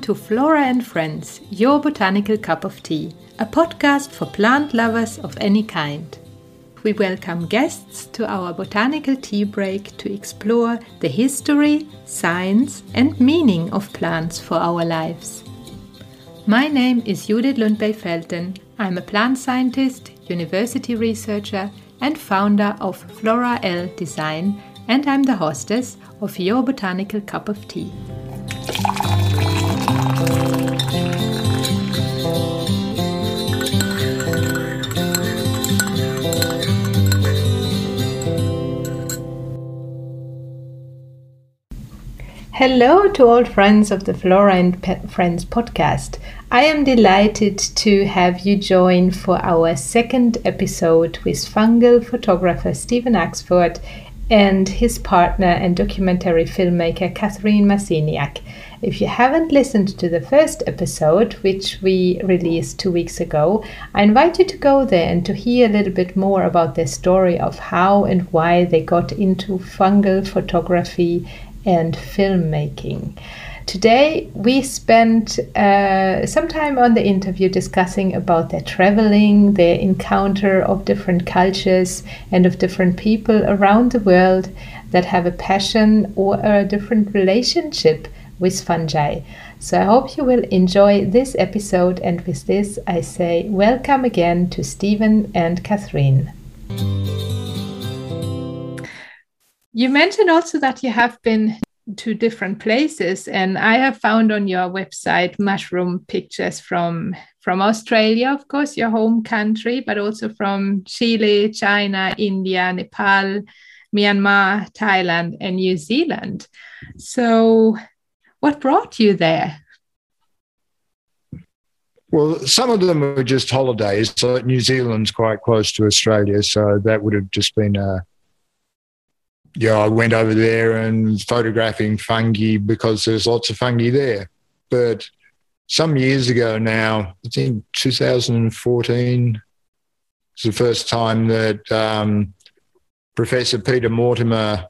Welcome to Flora and Friends, your botanical cup of tea, a podcast for plant lovers of any kind. We welcome guests to our botanical tea break to explore the history, science, and meaning of plants for our lives. My name is Judith Lundberg Felten. I'm a plant scientist, university researcher, and founder of Flora L Design, and I'm the hostess of your botanical cup of tea. Hello to all friends of the Flora and Friends podcast. I am delighted to have you join for our second episode with fungal photographer Stephen Axford and his partner and documentary filmmaker Catherine Marciniak. If you haven't listened to the first episode, which we released two weeks ago, I invite you to go there and to hear a little bit more about their story of how and why they got into fungal photography and filmmaking. Today, we spent uh, some time on the interview discussing about their traveling, their encounter of different cultures and of different people around the world that have a passion or a different relationship with fungi. So I hope you will enjoy this episode. And with this, I say welcome again to Stephen and Catherine. You mentioned also that you have been to different places, and I have found on your website mushroom pictures from from Australia, of course, your home country, but also from Chile, China, India, Nepal, Myanmar, Thailand, and New Zealand. So, what brought you there? Well, some of them were just holidays. So New Zealand's quite close to Australia, so that would have just been a yeah, I went over there and photographing fungi because there's lots of fungi there. But some years ago now, I think 2014 was the first time that um, Professor Peter Mortimer,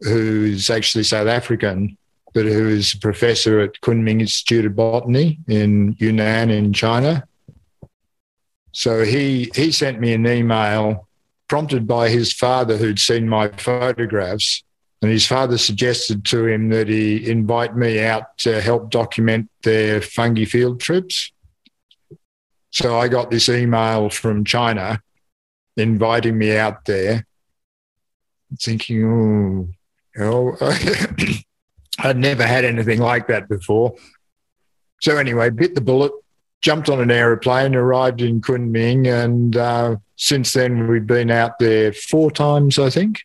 who's actually South African, but who is a professor at Kunming Institute of Botany in Yunnan in China. So he he sent me an email prompted by his father who'd seen my photographs. And his father suggested to him that he invite me out to help document their fungi field trips. So I got this email from China inviting me out there, thinking, oh, I'd never had anything like that before. So anyway, bit the bullet, jumped on an aeroplane, arrived in Kunming, and uh, since then we've been out there four times, I think.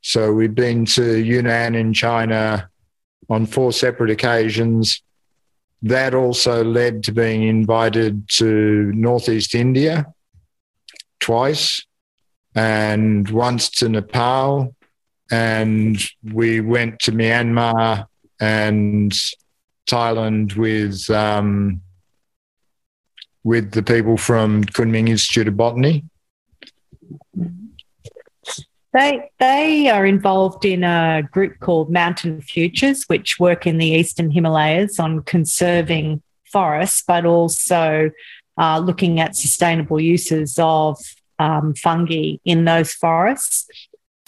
So we've been to Yunnan in China on four separate occasions. That also led to being invited to Northeast India twice and once to Nepal. And we went to Myanmar and Thailand with um, with the people from Kunming Institute of Botany? They they are involved in a group called Mountain Futures, which work in the eastern Himalayas on conserving forests, but also uh, looking at sustainable uses of um, fungi in those forests.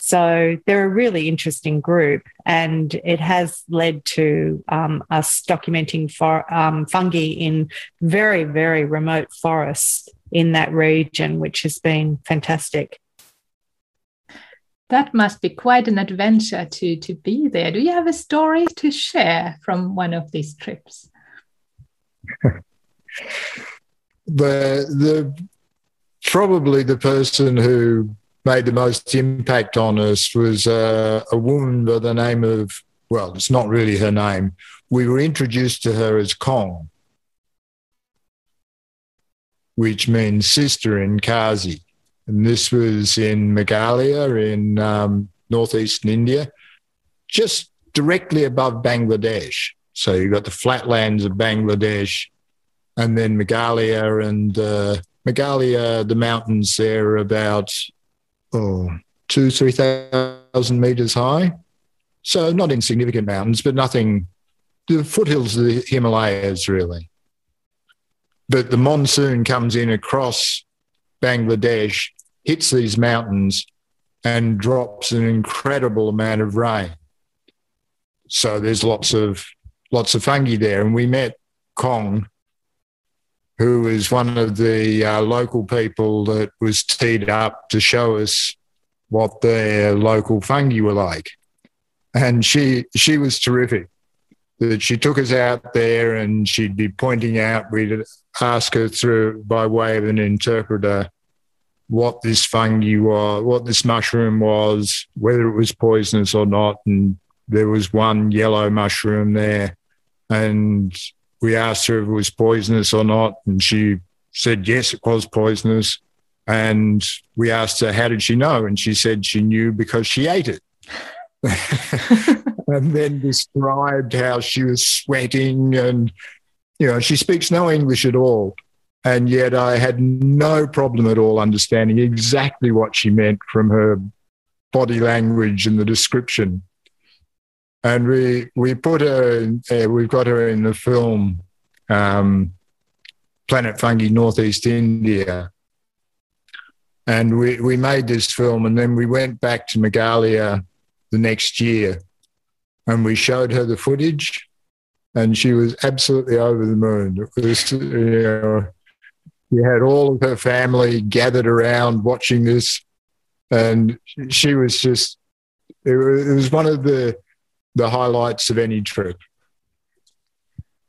So they're a really interesting group, and it has led to um, us documenting for, um, fungi in very, very remote forests in that region, which has been fantastic. That must be quite an adventure to, to be there. Do you have a story to share from one of these trips? the the probably the person who made the most impact on us was uh, a woman by the name of, well, it's not really her name. We were introduced to her as Kong, which means sister in Khasi. And this was in Meghalaya in um, northeastern India, just directly above Bangladesh. So you've got the flatlands of Bangladesh and then Meghalaya and uh, Meghalaya, the mountains there are about oh, two, 3,000 meters high. So not insignificant mountains, but nothing the foothills of the Himalayas, really. But the monsoon comes in across Bangladesh, hits these mountains, and drops an incredible amount of rain. So there's lots of lots of fungi there, and we met Kong, who was one of the uh, local people that was teed up to show us what their local fungi were like, and she she was terrific. That she took us out there, and she'd be pointing out. We'd ask her through by way of an interpreter what this fungi was, what this mushroom was, whether it was poisonous or not. And there was one yellow mushroom there. And we asked her if it was poisonous or not. And she said, yes, it was poisonous. And we asked her, how did she know? And she said she knew because she ate it. and then described how she was sweating and, you know, she speaks no English at all. And yet I had no problem at all understanding exactly what she meant from her body language and the description. And we, we put her, in, uh, we've got her in the film um, Planet Fungi Northeast India. And we, we made this film and then we went back to Meghalaya the next year and we showed her the footage and she was absolutely over the moon. It was, you know, she had all of her family gathered around watching this, and she was just it was one of the the highlights of any trip.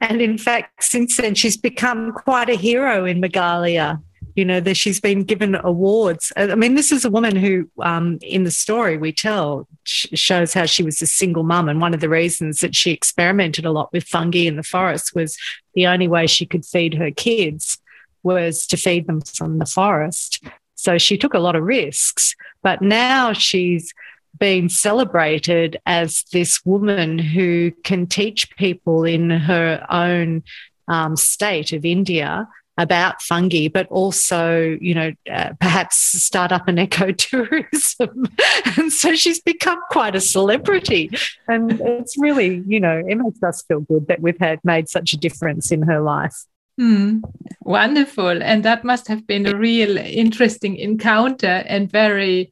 And in fact, since then, she's become quite a hero in Meghalaya. You know, that she's been given awards. I mean, this is a woman who, um, in the story we tell, shows how she was a single mum. And one of the reasons that she experimented a lot with fungi in the forest was the only way she could feed her kids was to feed them from the forest. So she took a lot of risks, but now she's been celebrated as this woman who can teach people in her own um, state of India about fungi, but also, you know, uh, perhaps start up an ecotourism. and so she's become quite a celebrity. And it's really, you know, it makes us feel good that we've had made such a difference in her life. Mm, wonderful. And that must have been a real interesting encounter and very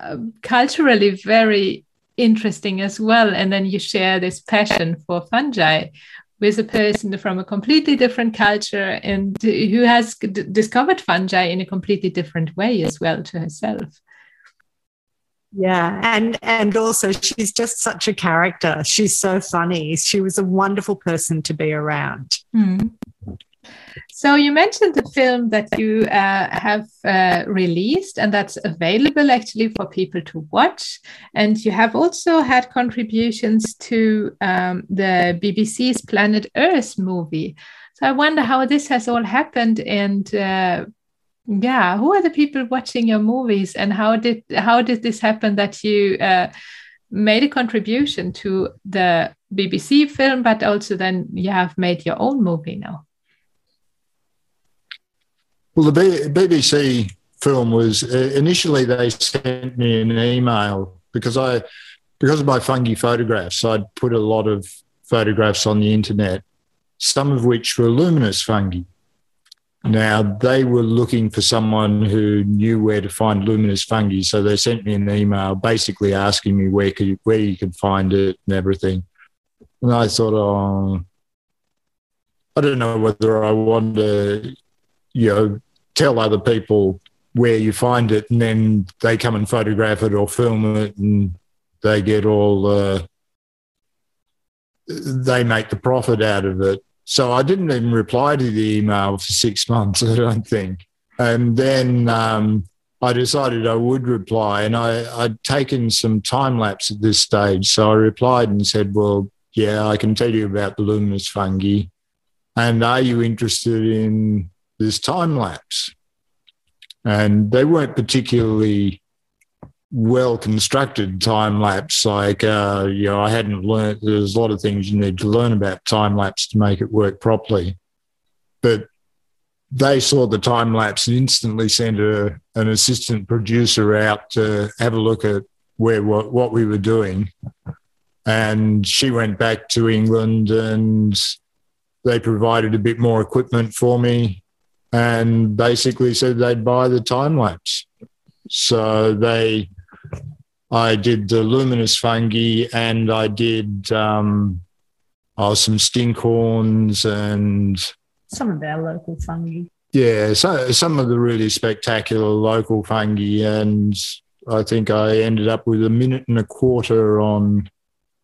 uh, culturally very interesting as well. And then you share this passion for fungi with a person from a completely different culture and who has discovered fungi in a completely different way as well to herself yeah and and also she's just such a character she's so funny she was a wonderful person to be around mm. So you mentioned the film that you uh, have uh, released, and that's available actually for people to watch. And you have also had contributions to um, the BBC's Planet Earth movie. So I wonder how this has all happened, and uh, yeah, who are the people watching your movies, and how did how did this happen that you uh, made a contribution to the BBC film, but also then you have made your own movie now? Well, the BBC film was uh, initially they sent me an email because I, because of my fungi photographs, I'd put a lot of photographs on the internet, some of which were luminous fungi. Now they were looking for someone who knew where to find luminous fungi, so they sent me an email basically asking me where could where you could find it and everything. And I thought, oh, I don't know whether I want to, you know, tell other people where you find it, and then they come and photograph it or film it, and they get all uh, they make the profit out of it. So I didn't even reply to the email for six months, I don't think. And then um, I decided I would reply, and I, I'd taken some time lapse at this stage. So I replied and said, Well, yeah, I can tell you about the luminous fungi. And are you interested in this time lapse. And they weren't particularly well constructed time lapse. Like, uh, you know, I hadn't learned, there's a lot of things you need to learn about time lapse to make it work properly. But they saw the time lapse and instantly sent a, an assistant producer out to have a look at where what, what we were doing. And she went back to England and they provided a bit more equipment for me and basically said they'd buy the time lapse. So they, I did the luminous fungi and I did um, oh, some stinkhorns and some of our local fungi. Yeah, so some of the really spectacular local fungi, and I think I ended up with a minute and a quarter on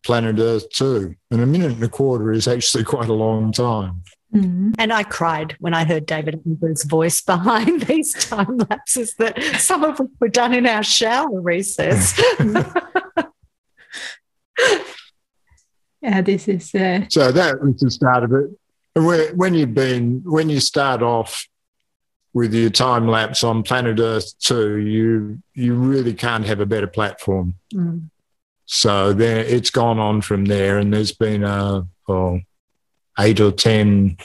planet Earth 2. And a minute and a quarter is actually quite a long time. Mm-hmm. And I cried when I heard David Attenborough's voice behind these time lapses that some of which were done in our shower recess. yeah, this is. Uh... So that was the start of it. And when you've been, when you start off with your time lapse on planet Earth 2, you you really can't have a better platform. Mm. So there, it's gone on from there, and there's been a oh, eight or ten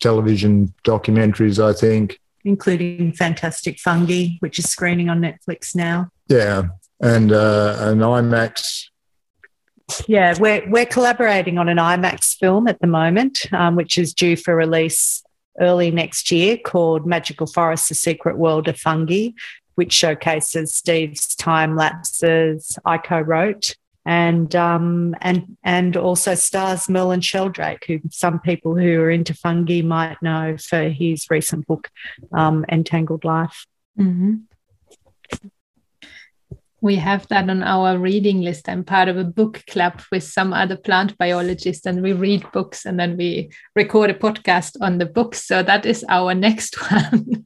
television documentaries, I think, including Fantastic Fungi, which is screening on Netflix now. Yeah, and uh, an IMAX. Yeah, we're we're collaborating on an IMAX film at the moment, um, which is due for release early next year, called Magical Forest: The Secret World of Fungi, which showcases Steve's time lapses I co-wrote and um, and and also stars Merlin Sheldrake, who some people who are into fungi might know for his recent book, um, Entangled Life. Mm-hmm. We have that on our reading list. I'm part of a book club with some other plant biologists, and we read books and then we record a podcast on the books. So that is our next one.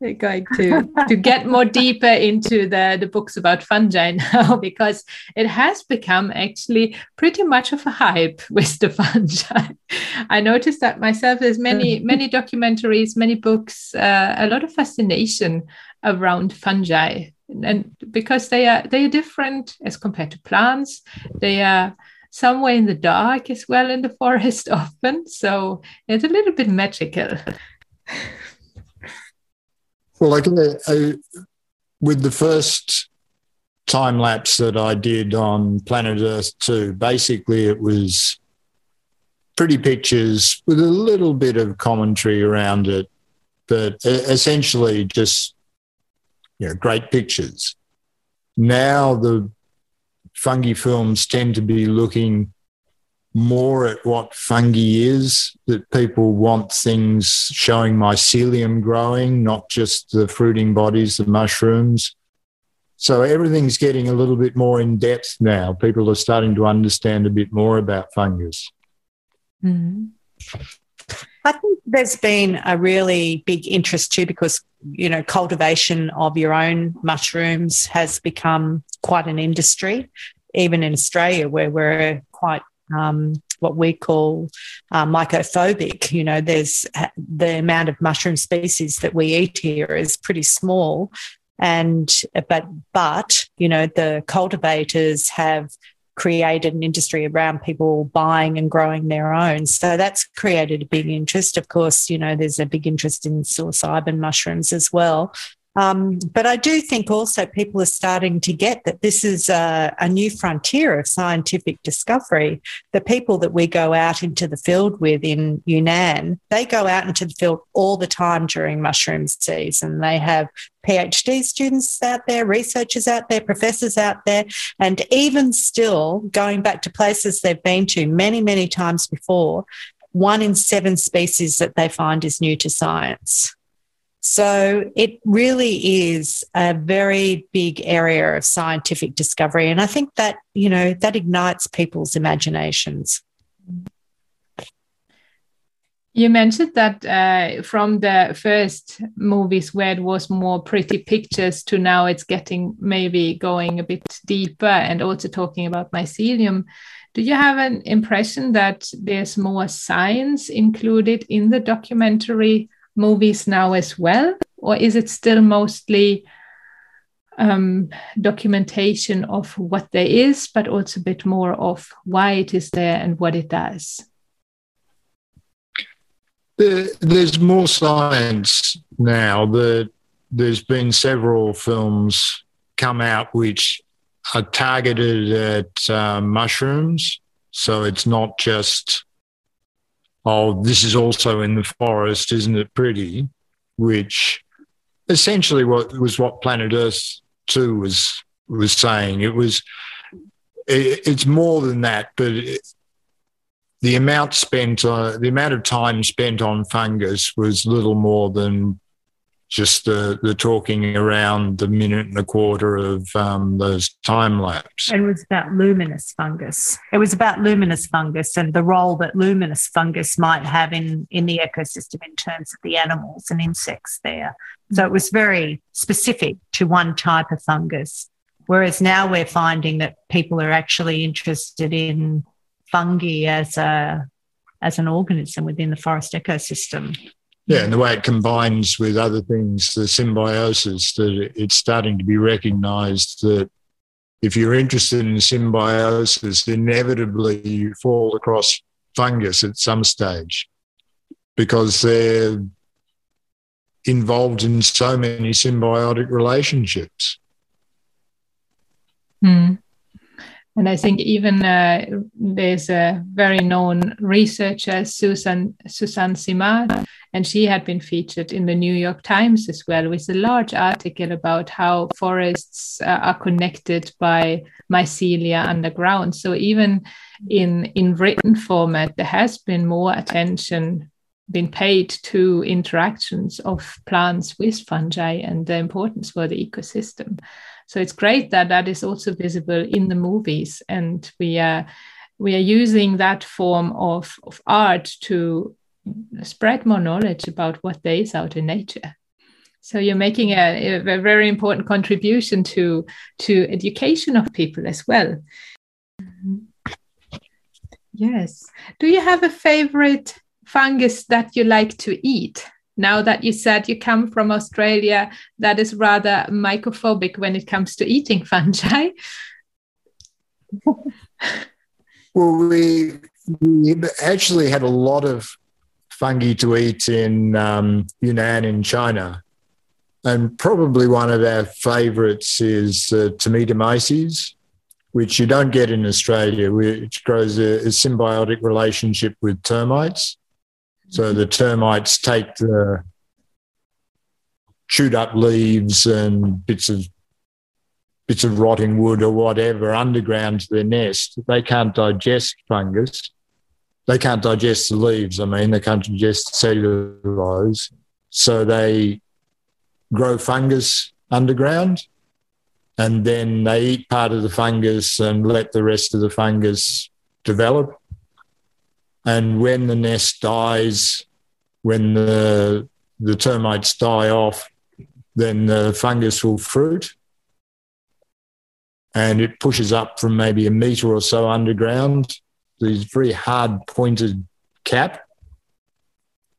We're going to to get more deeper into the the books about fungi now because it has become actually pretty much of a hype with the fungi. I noticed that myself. There's many many documentaries, many books, uh, a lot of fascination around fungi and because they are they are different as compared to plants they are somewhere in the dark as well in the forest often so it's a little bit magical well like I, with the first time lapse that i did on planet earth 2 basically it was pretty pictures with a little bit of commentary around it but essentially just you know, great pictures. Now the fungi films tend to be looking more at what fungi is, that people want things showing mycelium growing, not just the fruiting bodies, the mushrooms. So everything's getting a little bit more in depth now. People are starting to understand a bit more about fungus. Mm-hmm. I think there's been a really big interest too because, you know, cultivation of your own mushrooms has become quite an industry, even in Australia, where we're quite um, what we call uh, mycophobic. You know, there's the amount of mushroom species that we eat here is pretty small. And, but, but, you know, the cultivators have created an industry around people buying and growing their own. So that's created a big interest. Of course, you know, there's a big interest in psilocybin mushrooms as well. Um, but I do think also people are starting to get that this is a, a, new frontier of scientific discovery. The people that we go out into the field with in Yunnan, they go out into the field all the time during mushroom season. They have PhD students out there, researchers out there, professors out there, and even still going back to places they've been to many, many times before, one in seven species that they find is new to science. So it really is a very big area of scientific discovery. And I think that, you know, that ignites people's imaginations. You mentioned that uh, from the first movies where it was more pretty pictures to now it's getting maybe going a bit deeper and also talking about mycelium. Do you have an impression that there's more science included in the documentary movies now as well? Or is it still mostly um, documentation of what there is, but also a bit more of why it is there and what it does? there's more science now that there's been several films come out which are targeted at uh, mushrooms. So it's not just, oh, this is also in the forest, isn't it pretty? Which essentially what was what Planet Earth 2 was was saying. It was it, it's more than that, but it, the amount spent uh, the amount of time spent on fungus was little more than just the, the talking around the minute and a quarter of um, those time lapse. It was about luminous fungus. It was about luminous fungus and the role that luminous fungus might have in, in the ecosystem in terms of the animals and insects there. So it was very specific to one type of fungus. Whereas now we're finding that people are actually interested in fungi as a as an organism within the forest ecosystem. Yeah, and the way it combines with other things, the symbiosis, that it's starting to be recognized that if you're interested in symbiosis, inevitably you fall across fungus at some stage because they're involved in so many symbiotic relationships. Hmm. And I think even uh, there's a very known researcher, Susan Suzanne Simard, and she had been featured in the New York Times as well with a large article about how forests uh, are connected by mycelia underground. So even in in written format, there has been more attention been paid to interactions of plants with fungi and the importance for the ecosystem. So it's great that that is also visible in the movies, and we are we are using that form of, of art to spread more knowledge about what there is out in nature. So you're making a, a very important contribution to to education of people as well. Yes. Do you have a favorite fungus that you like to eat? Now that you said you come from Australia, that is rather mycophobic when it comes to eating fungi. well, we, we actually had a lot of fungi to eat in um, Yunnan in China. And probably one of our favourites is uh, Termitomyces, which you don't get in Australia, which grows a, a symbiotic relationship with termites. So the termites take the chewed up leaves and bits of bits of rotting wood or whatever underground to their nest. They can't digest fungus. They can't digest the leaves. I mean, they can't digest cellulose. So they grow fungus underground and then they eat part of the fungus and let the rest of the fungus develop and when the nest dies, when the, the termites die off, then the fungus will fruit and it pushes up from maybe a meter or so underground, these very hard pointed cap,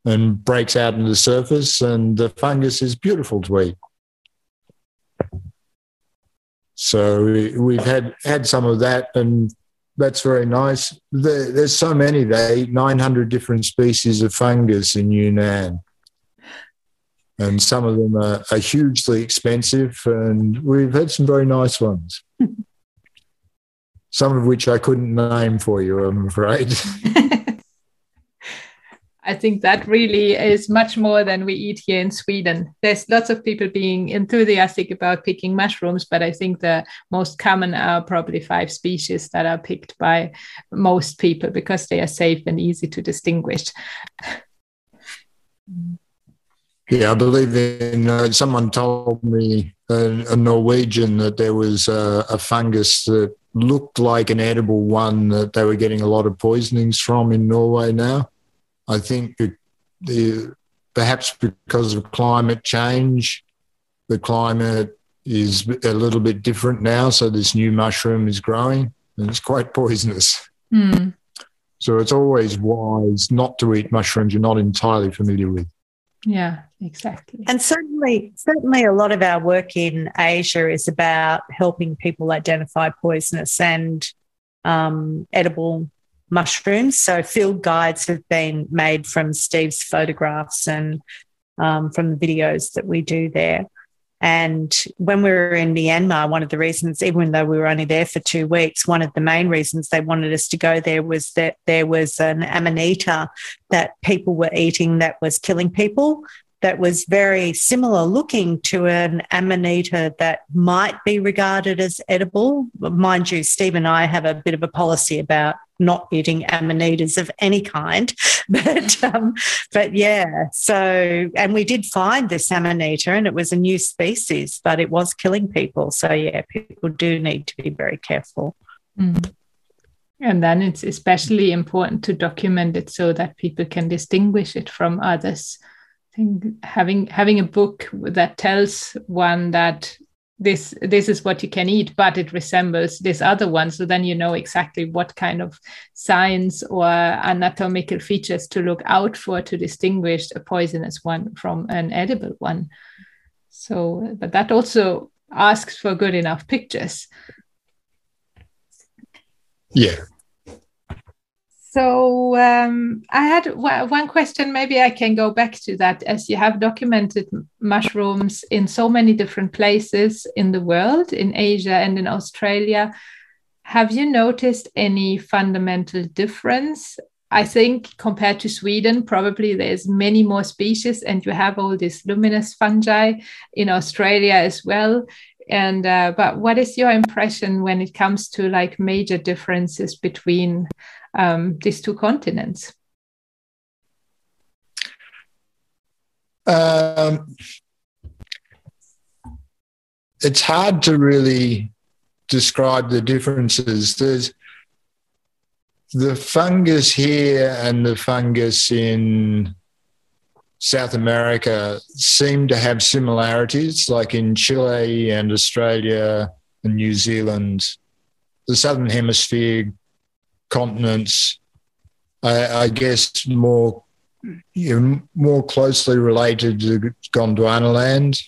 and breaks out into the surface, and the fungus is beautiful to eat. So we've had had some of that, and that's very nice. There, there's so many. They eat 900 different species of fungus in Yunnan. And some of them are, are hugely expensive, and we've had some very nice ones. some of which I couldn't name for you, I'm afraid. I think that really is much more than we eat here in Sweden. There's lots of people being enthusiastic about picking mushrooms, but I think the most common are probably five species that are picked by most people because they are safe and easy to distinguish. Yeah, I believe in. Uh, someone told me, uh, a Norwegian, that there was a, a fungus that looked like an edible one that they were getting a lot of poisonings from in Norway now. I think the, perhaps because of climate change, the climate is a little bit different now. So this new mushroom is growing and it's quite poisonous. Mm. So it's always wise not to eat mushrooms you're not entirely familiar with. Yeah, exactly. And certainly, certainly, a lot of our work in Asia is about helping people identify poisonous and um, edible mushrooms. So field guides have been made from Steve's photographs and um, from the videos that we do there. And when we were in Myanmar, one of the reasons, even though we were only there for two weeks, one of the main reasons they wanted us to go there was that there was an amanita that people were eating that was killing people that was very similar looking to an amanita that might be regarded as edible. Mind you, Steve and I have a bit of a policy about not eating amanitas of any kind. But um, but yeah, so and we did find this amanita and it was a new species, but it was killing people. So yeah, people do need to be very careful. Mm. And then it's especially important to document it so that people can distinguish it from others having having a book that tells one that this this is what you can eat but it resembles this other one. So then you know exactly what kind of signs or anatomical features to look out for to distinguish a poisonous one from an edible one. So but that also asks for good enough pictures. Yeah so um, I had one question. Maybe I can go back to that. As you have documented mushrooms in so many different places in the world, in Asia and in Australia, have you noticed any fundamental difference? I think compared to Sweden, probably there's many more species, and you have all these luminous fungi in Australia as well and uh, but what is your impression when it comes to like major differences between um, these two continents? Um, it's hard to really describe the differences. There's the fungus here and the fungus in South America seem to have similarities, like in Chile and Australia and New Zealand. The Southern Hemisphere continents, I, I guess, more you know, more closely related to Gondwana land.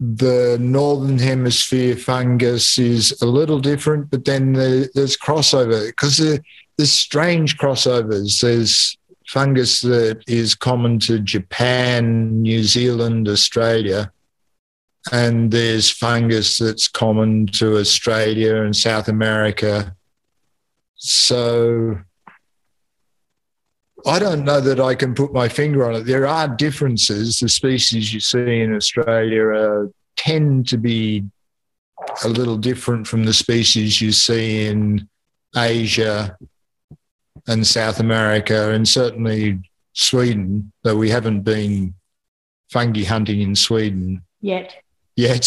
The northern hemisphere fungus is a little different, but then there's crossover because there's strange crossovers. There's fungus that is common to Japan, New Zealand, Australia, and there's fungus that's common to Australia and South America. So I don't know that I can put my finger on it. There are differences. The species you see in Australia uh, tend to be a little different from the species you see in Asia and South America, and certainly Sweden, though we haven't been fungi hunting in Sweden yet. Yet.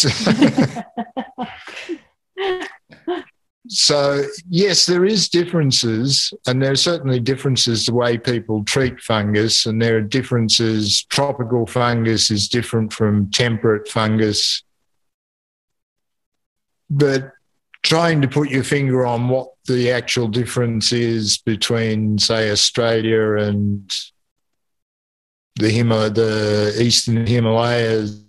so yes, there is differences, and there are certainly differences the way people treat fungus, and there are differences. Tropical fungus is different from temperate fungus, but trying to put your finger on what the actual difference is between, say, Australia and the Hima, the Eastern Himalayas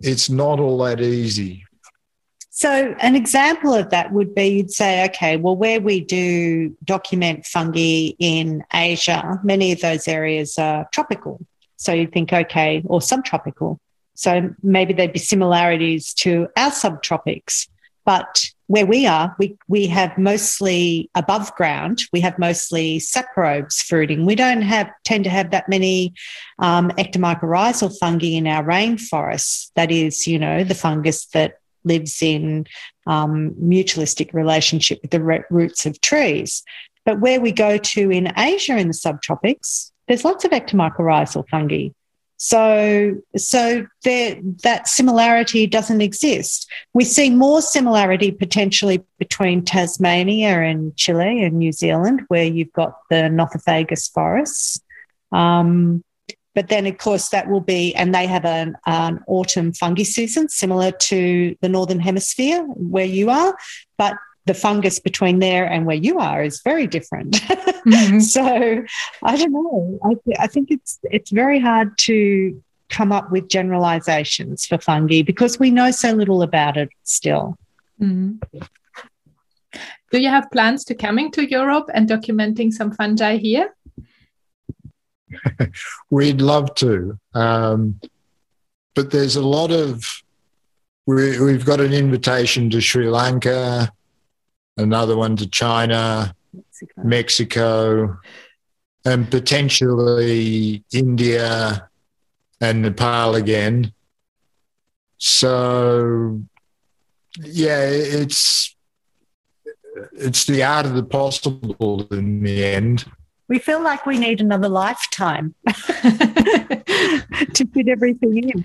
it's not all that easy. So, an example of that would be you'd say, okay, well, where we do document fungi in Asia, many of those areas are tropical. So, you'd think, okay, or subtropical. So, maybe there'd be similarities to our subtropics. But where we are, we, we have mostly above ground, we have mostly saprobes fruiting. We don't have tend to have that many um, ectomycorrhizal fungi in our rainforests. That is, you know, the fungus that lives in um, mutualistic relationship with the roots of trees. But where we go to in Asia in the subtropics, there's lots of ectomycorrhizal fungi. So, so there, that similarity doesn't exist. We see more similarity potentially between Tasmania and Chile and New Zealand, where you've got the Nothofagus forests. Um, but then, of course, that will be, and they have an, an autumn fungi season similar to the Northern Hemisphere where you are. But the fungus between there and where you are is very different. Mm-hmm. so I don't know. I, th- I think it's it's very hard to come up with generalizations for fungi because we know so little about it still. Mm-hmm. Do you have plans to coming to Europe and documenting some fungi here? We'd love to. Um, but there's a lot of, we, we've got an invitation to Sri Lanka, another one to China, Mexico, Mexico and potentially India and Nepal again. So, yeah, it's it's the art of the possible in the end. We feel like we need another lifetime to fit everything in.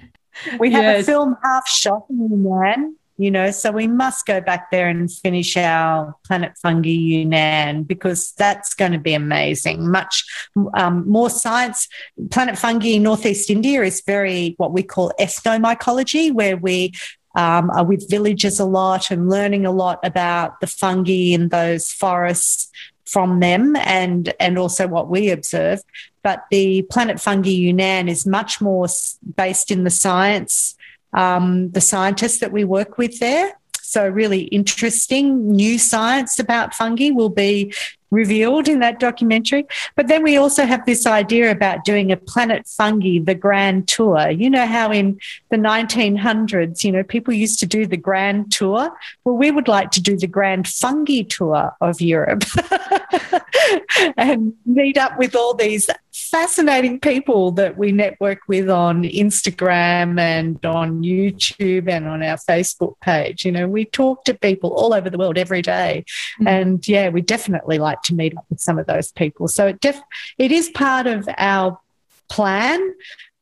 We have yes. a film half shot in Yunnan, you know, so we must go back there and finish our Planet Fungi Yunnan because that's going to be amazing. Much um, more science. Planet Fungi Northeast India is very what we call ethnomycology, where we um, are with villagers a lot and learning a lot about the fungi in those forests from them and and also what we observe. But the Planet Fungi Yunnan is much more based in the science, um, the scientists that we work with there. So, really interesting new science about fungi will be revealed in that documentary. But then we also have this idea about doing a Planet Fungi, the grand tour. You know how in the 1900s, you know, people used to do the grand tour? Well, we would like to do the grand fungi tour of Europe and meet up with all these fascinating people that we network with on Instagram and on YouTube and on our Facebook page. You know, we talk to people all over the world every day. Mm-hmm. And yeah, we definitely like to meet up with some of those people. So it def- it is part of our plan.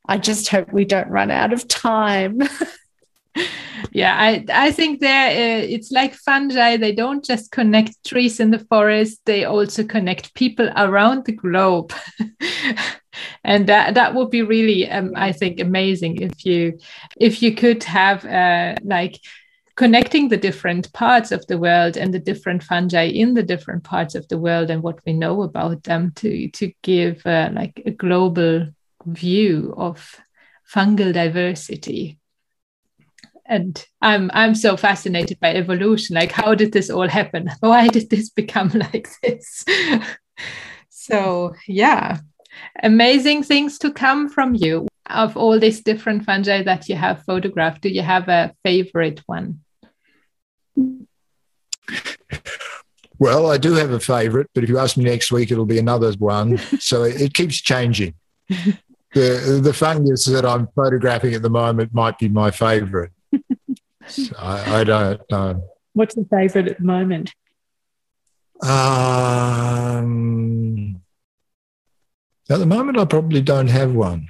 I just hope we don't run out of time. yeah i i think there uh, it's like fungi they don't just connect trees in the forest they also connect people around the globe and that that would be really um, i think amazing if you if you could have uh, like connecting the different parts of the world and the different fungi in the different parts of the world and what we know about them to to give uh, like a global view of fungal diversity. And i'm i'm so fascinated by evolution. Like how did this all happen? Why did this become like this? So yeah. Amazing things to come from you. Of all these different fungi that you have photographed, do you have a favorite one? Well, I do have a favorite, but if you ask me next week, it'll be another one. so it, it keeps changing. the the fungus that I'm photographing at the moment might be my favorite. So I, I, don't know. What's the favorite at the moment? Um, at the moment, I probably don't have one.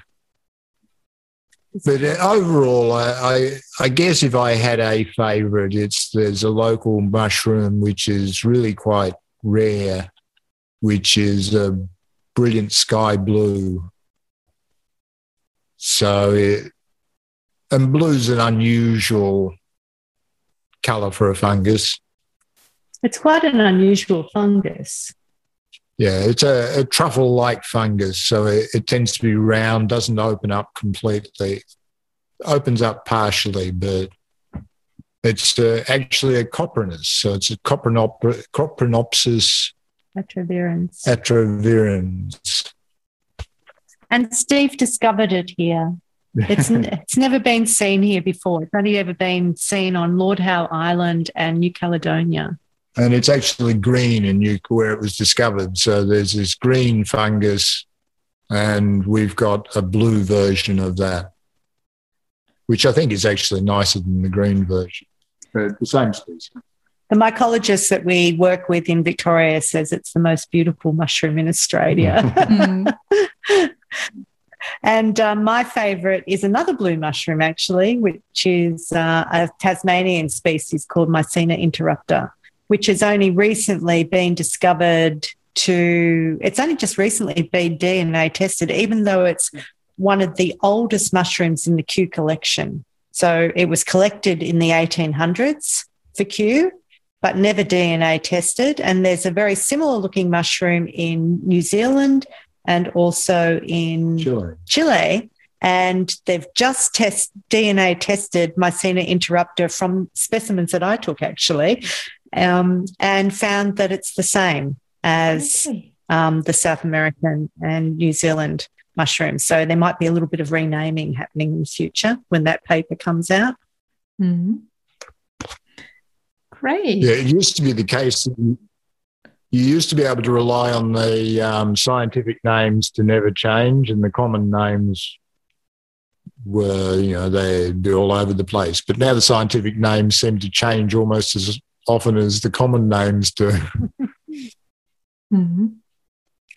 But uh, overall, I, I, I guess if I had a favourite, it's there's a local mushroom which is really quite rare, which is a brilliant sky blue. So, it, and blue's an unusual colour for a fungus. It's quite an unusual fungus. Yeah, it's a, a truffle like fungus. So it, it, tends to be round, doesn't open up completely, opens up partially, but it's uh, actually a coprinus. So it's a coprinop- Coprinopsis atrovirens. atrovirens. And Steve discovered it here. It's, it's never been seen here before. It's only ever been seen on Lord Howe Island and New Caledonia and it's actually green in Nuke where it was discovered. So there's this green fungus, and we've got a blue version of that, which I think is actually nicer than the green version. But the same species. The mycologist that we work with in Victoria says it's the most beautiful mushroom in Australia. mm. And uh, my favorite is another blue mushroom, actually, which is uh, a Tasmanian species called Mycena interrupta which has only recently been discovered to, it's only just recently been DNA tested, even though it's one of the oldest mushrooms in the Kew collection. So it was collected in the 1800s for Kew, but never DNA tested. And there's a very similar looking mushroom in New Zealand and also in Chile. Chile. And they've just test DNA tested Mycena interrupta from specimens that I took actually um, and found that it's the same as um, the South American and New Zealand mushrooms. So there might be a little bit of renaming happening in the future when that paper comes out. Mm-hmm. Great. Yeah, it used to be the case that you used to be able to rely on the um, scientific names to never change, and the common names were, you know, they'd be all over the place. But now the scientific names seem to change almost as often as the common names do. mm-hmm.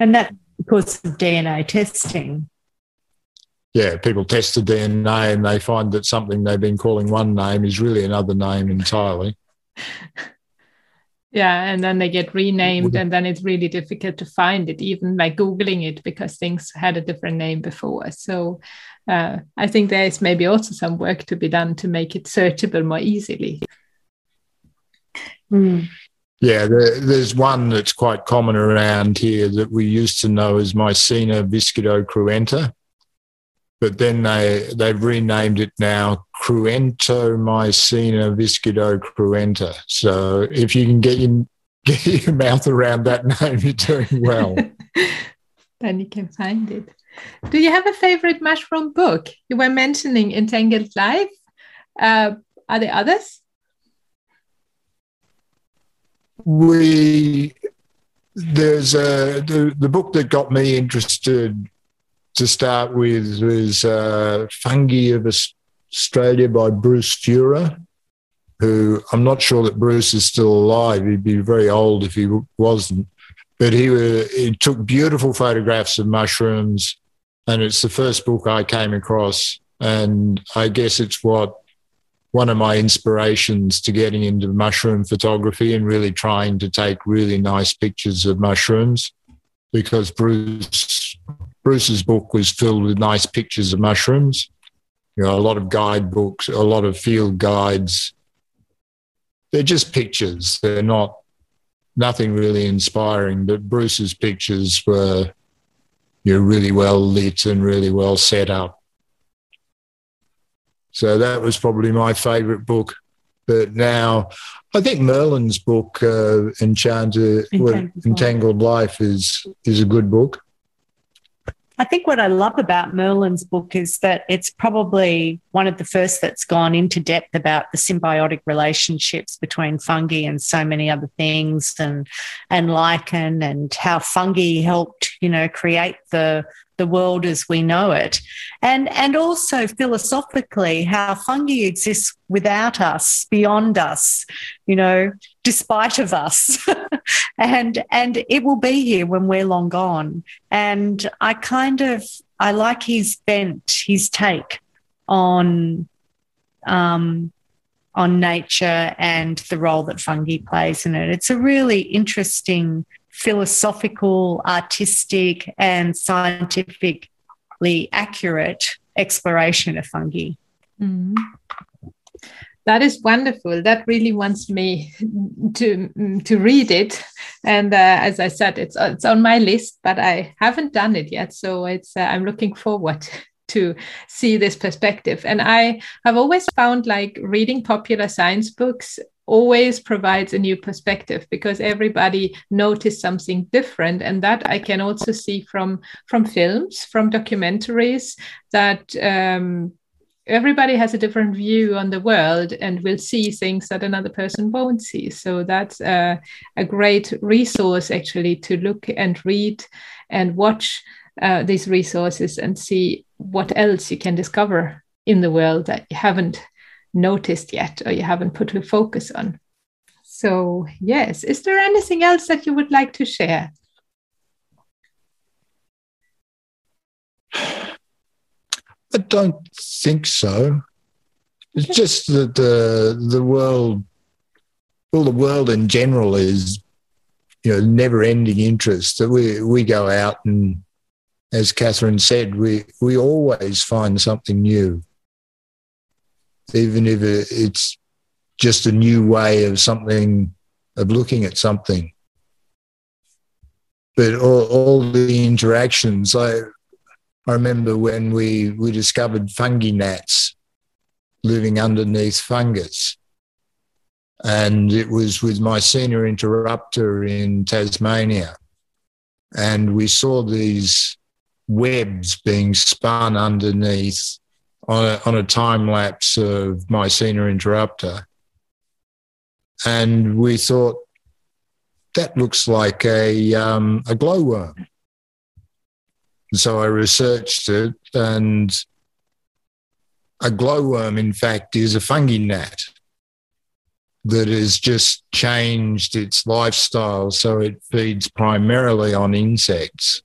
And that because of DNA testing. Yeah, people test the DNA and they find that something they've been calling one name is really another name entirely. Yeah, and then they get renamed, and then it's really difficult to find it, even by Googling it, because things had a different name before. So uh, I think there is maybe also some work to be done to make it searchable more easily. Mm. Yeah, there, there's one that's quite common around here that we used to know as Mycena viscidocruenta, but then they they've renamed it now Cruentomycena viscidocruenta. So if you can get your, get your mouth around that name, you're doing well. then you can find it. Do you have a favorite mushroom book? You were mentioning Entangled Life. Uh, are there others? We there's a the, the book that got me interested to start with was uh, Fungi of Australia by Bruce Fuhrer, who I'm not sure that Bruce is still alive. He'd be very old if he wasn't. But he, he took beautiful photographs of mushrooms and it's the first book I came across. And I guess it's what one of my inspirations to getting into mushroom photography and really trying to take really nice pictures of mushrooms because Bruce Bruce's book was filled with nice pictures of mushrooms. You know, a lot of guidebooks, a lot of field guides. They're just pictures. They're not nothing really inspiring, but Bruce's pictures were you're really well lit and really well set up. So that was probably my favorite book. But now I think Merlin's book, uh, Enchanted, Entangled, Entangled Life, is is a good book. I think what I love about Merlin's book is that it's probably one of the first that's gone into depth about the symbiotic relationships between fungi and so many other things and and lichen and how fungi helped, you know, create the the world as we know it. And, and also philosophically, how fungi exists without us, beyond us, you know, despite of us. and, and it will be here when we're long gone. And I kind of, I like his bent, his take on, um, on nature and the role that fungi plays in it. It's a really interesting philosophical, artistic, and scientifically accurate exploration of fungi. Mm. That is wonderful. That really wants me to to read it. And uh, as I said, it's it's on my list, but I haven't done it yet. So it's uh, I'm looking forward to see this perspective. And I have always found like reading popular science books always provides a new perspective because everybody noticed something different. And that i can also see from from films from documentaries that um, everybody has a different view on the world and will see things that another person won't see. So that's a, a great resource actually to look and read and watch uh, these resources and see what else you can discover in the world that you haven't noticed yet or you haven't put a focus on. So, yes, is there anything else that you would like to share? I don't think so. It's just that the the world, well, the world in general is, you know, never-ending interest. That we we go out and, as Catherine said, we we always find something new even if it's just a new way of something, of looking at something. But all, all the interactions, I, I remember when we, we discovered fungi gnats living underneath fungus. And it was with Mycena interrupta in Tasmania. And we saw these webs being spun underneath on a, on a time lapse of Mycena interrupta. And we thought, that looks like a, um, a glowworm. So I researched it, and a glowworm, in fact, is a fungi gnat that has just changed its lifestyle. So it feeds primarily on insects,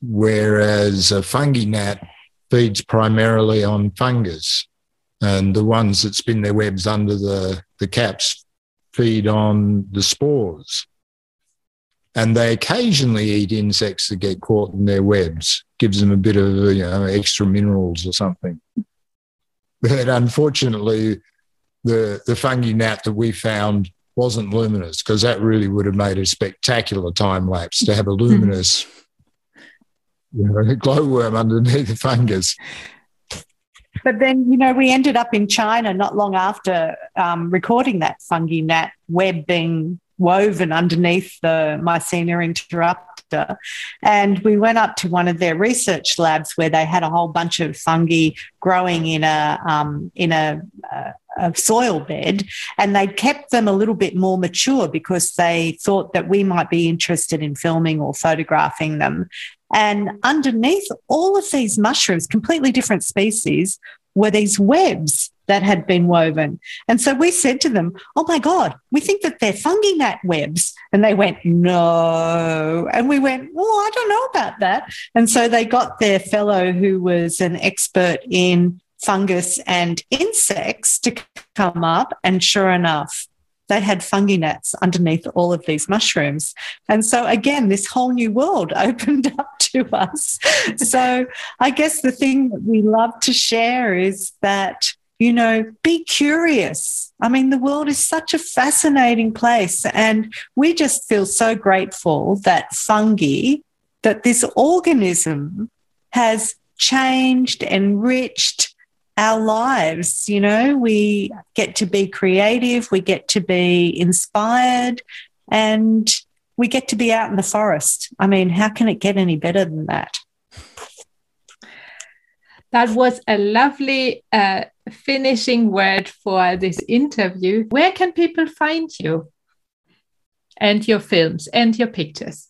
whereas a fungi gnat feeds primarily on fungus. And the ones that spin their webs under the, the caps feed on the spores. And they occasionally eat insects that get caught in their webs, gives them a bit of you know, extra minerals or something. But unfortunately, the, the fungi gnat that we found wasn't luminous because that really would have made a spectacular time lapse to have a hmm. luminous you know, glowworm underneath the fungus. But then, you know, we ended up in China not long after um, recording that fungi gnat web being woven underneath the Mycena interrupta. And we went up to one of their research labs where they had a whole bunch of fungi growing in a um, in a, a, a soil bed, and they'd kept them a little bit more mature because they thought that we might be interested in filming or photographing them. And underneath all of these mushrooms, completely different species, were these webs that had been woven. And so we said to them, Oh my God, we think that they're fungi gnat webs. And they went, No. And we went, Well, I don't know about that. And so they got their fellow who was an expert in fungus and insects to come up. And sure enough, they had fungi gnats underneath all of these mushrooms. And so, again, this whole new world opened up to us. So, I guess the thing that we love to share is that, you know, be curious. I mean, the world is such a fascinating place. And we just feel so grateful that fungi, that this organism has changed, enriched, our lives. You know, we get to be creative, we get to be inspired, and we get to be out in the forest. I mean, how can it get any better than that? That was a lovely uh, finishing word for this interview. Where can people find you and your films and your pictures?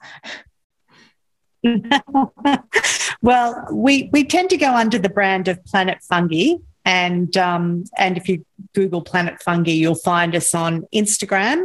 well, we we tend to go under the brand of Planet Fungi, and um, and if you Google Planet Fungi, you'll find us on Instagram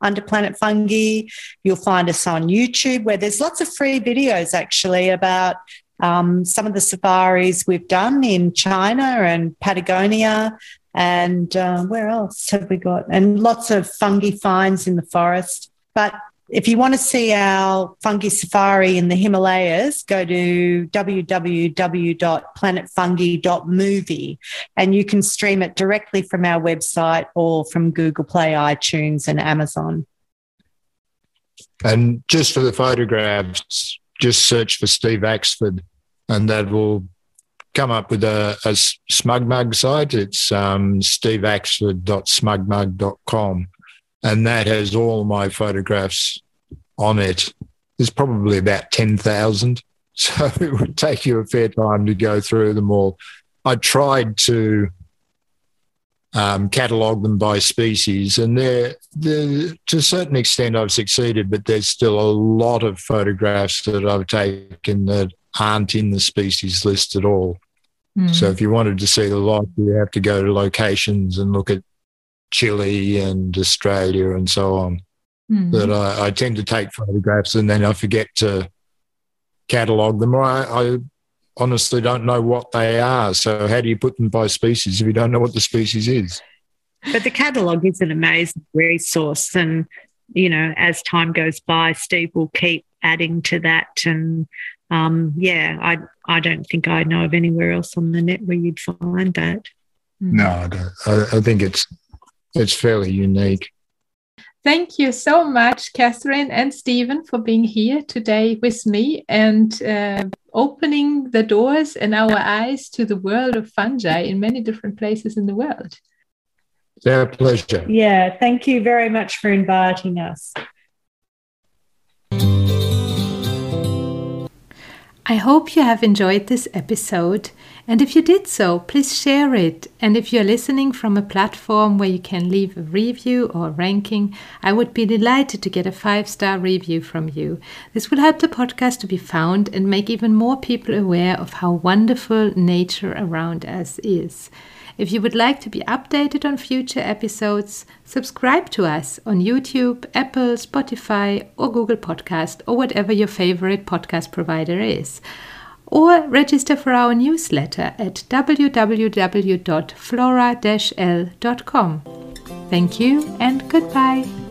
under Planet Fungi. You'll find us on YouTube, where there's lots of free videos actually about um, some of the safaris we've done in China and Patagonia. And uh, where else have we got? And lots of fungi finds in the forest. But if you want to see our fungi safari in the Himalayas, go to www.planetfungi.movie and you can stream it directly from our website or from Google Play, iTunes, and Amazon. And just for the photographs, just search for Steve Axford and that will come up with a, a SmugMug site. It's um, steveaxford.smugmug.com and that has all my photographs on it. There's probably about 10,000. So it would take you a fair time to go through them all. I tried to um, catalogue them by species, and they're, they're, to a certain extent I've succeeded, but there's still a lot of photographs that I've taken that aren't in the species list at all. Mm. So if you wanted to see the lot, you have to go to locations and look at Chile and Australia and so on. Mm-hmm. That I, I, tend to take photographs and then I forget to catalogue them. I, I honestly don't know what they are. So how do you put them by species if you don't know what the species is? But the catalogue is an amazing resource, and you know, as time goes by, Steve will keep adding to that. And um, yeah, I I don't think I know of anywhere else on the net where you'd find that. No, I don't. I, I think it's it's fairly unique. Thank you so much, Catherine and Stephen, for being here today with me and uh, opening the doors and our eyes to the world of fungi in many different places in the world. It's our pleasure. Yeah, thank you very much for inviting us. I hope you have enjoyed this episode, and if you did so, please share it. And if you're listening from a platform where you can leave a review or ranking, I would be delighted to get a five star review from you. This will help the podcast to be found and make even more people aware of how wonderful nature around us is. If you would like to be updated on future episodes, subscribe to us on YouTube, Apple, Spotify, or Google Podcast, or whatever your favorite podcast provider is. Or register for our newsletter at www.flora-l.com. Thank you and goodbye.